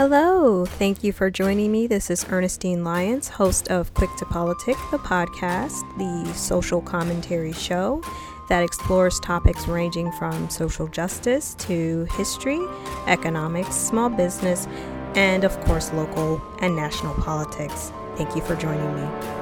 Hello, thank you for joining me. This is Ernestine Lyons, host of Quick to Politic, the podcast, the social commentary show that explores topics ranging from social justice to history, economics, small business, and of course, local and national politics. Thank you for joining me.